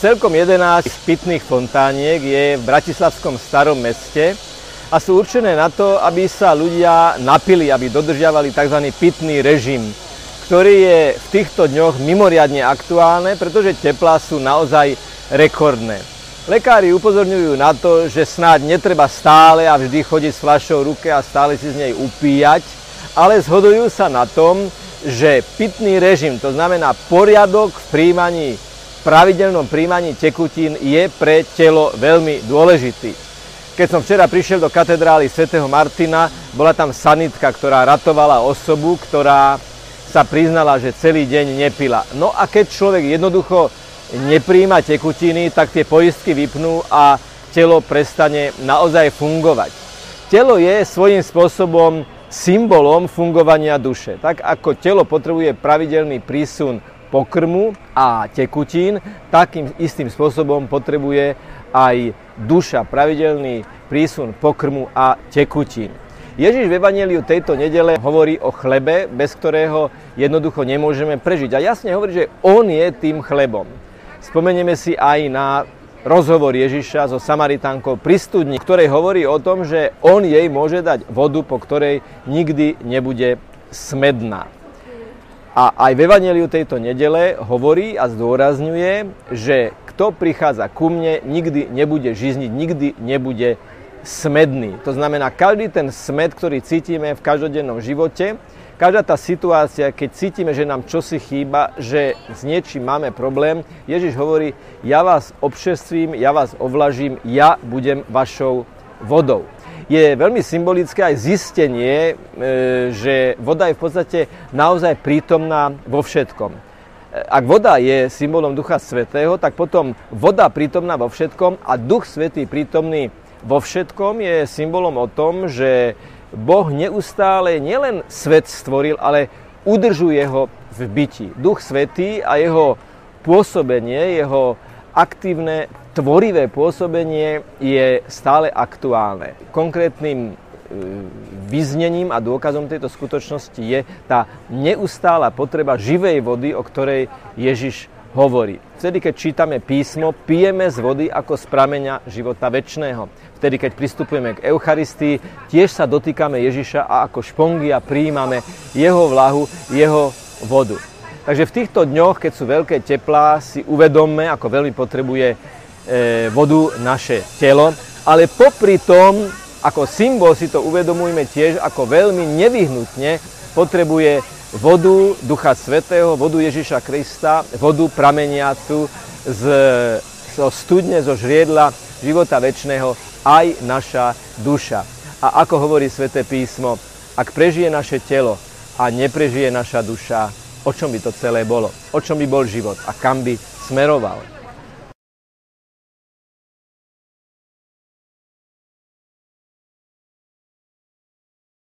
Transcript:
Celkom 11 pitných fontániek je v Bratislavskom starom meste a sú určené na to, aby sa ľudia napili, aby dodržiavali tzv. pitný režim, ktorý je v týchto dňoch mimoriadne aktuálne, pretože teplá sú naozaj rekordné. Lekári upozorňujú na to, že snáď netreba stále a vždy chodiť s fľašou ruke a stále si z nej upíjať, ale zhodujú sa na tom, že pitný režim, to znamená poriadok v príjmaní pravidelnom príjmaní tekutín je pre telo veľmi dôležitý. Keď som včera prišiel do katedrály svätého Martina, bola tam sanitka, ktorá ratovala osobu, ktorá sa priznala, že celý deň nepila. No a keď človek jednoducho nepríjma tekutiny, tak tie poistky vypnú a telo prestane naozaj fungovať. Telo je svojím spôsobom symbolom fungovania duše. Tak ako telo potrebuje pravidelný prísun pokrmu a tekutín, takým istým spôsobom potrebuje aj duša pravidelný prísun pokrmu a tekutín. Ježiš v Evangeliu tejto nedele hovorí o chlebe, bez ktorého jednoducho nemôžeme prežiť. A jasne hovorí, že On je tým chlebom. Spomenieme si aj na rozhovor Ježiša so Samaritánkou pri studni, ktorej hovorí o tom, že on jej môže dať vodu, po ktorej nikdy nebude smedná. A aj v Evangeliu tejto nedele hovorí a zdôrazňuje, že kto prichádza ku mne, nikdy nebude žizniť, nikdy nebude smedný. To znamená, každý ten smed, ktorý cítime v každodennom živote, každá tá situácia, keď cítime, že nám čosi chýba, že s niečím máme problém, Ježiš hovorí, ja vás obšerstvím, ja vás ovlažím, ja budem vašou vodou je veľmi symbolické aj zistenie, e, že voda je v podstate naozaj prítomná vo všetkom. E, ak voda je symbolom Ducha Svetého, tak potom voda prítomná vo všetkom a Duch Svetý prítomný vo všetkom je symbolom o tom, že Boh neustále nielen svet stvoril, ale udržuje ho v byti. Duch Svetý a jeho pôsobenie, jeho aktívne tvorivé pôsobenie je stále aktuálne. Konkrétnym e, vyznením a dôkazom tejto skutočnosti je tá neustála potreba živej vody, o ktorej Ježiš hovorí. Vtedy, keď čítame písmo, pijeme z vody ako z prameňa života väčšného. Vtedy, keď pristupujeme k Eucharistii, tiež sa dotýkame Ježiša a ako špongia príjmame jeho vlahu, jeho vodu. Takže v týchto dňoch, keď sú veľké teplá, si uvedomme, ako veľmi potrebuje E, vodu naše telo, ale popri tom, ako symbol si to uvedomujeme tiež, ako veľmi nevyhnutne potrebuje vodu Ducha Svetého, vodu Ježiša Krista, vodu prameniacu z, zo studne, zo žriedla života väčšného aj naša duša. A ako hovorí Sveté písmo, ak prežije naše telo a neprežije naša duša, o čom by to celé bolo? O čom by bol život a kam by smeroval?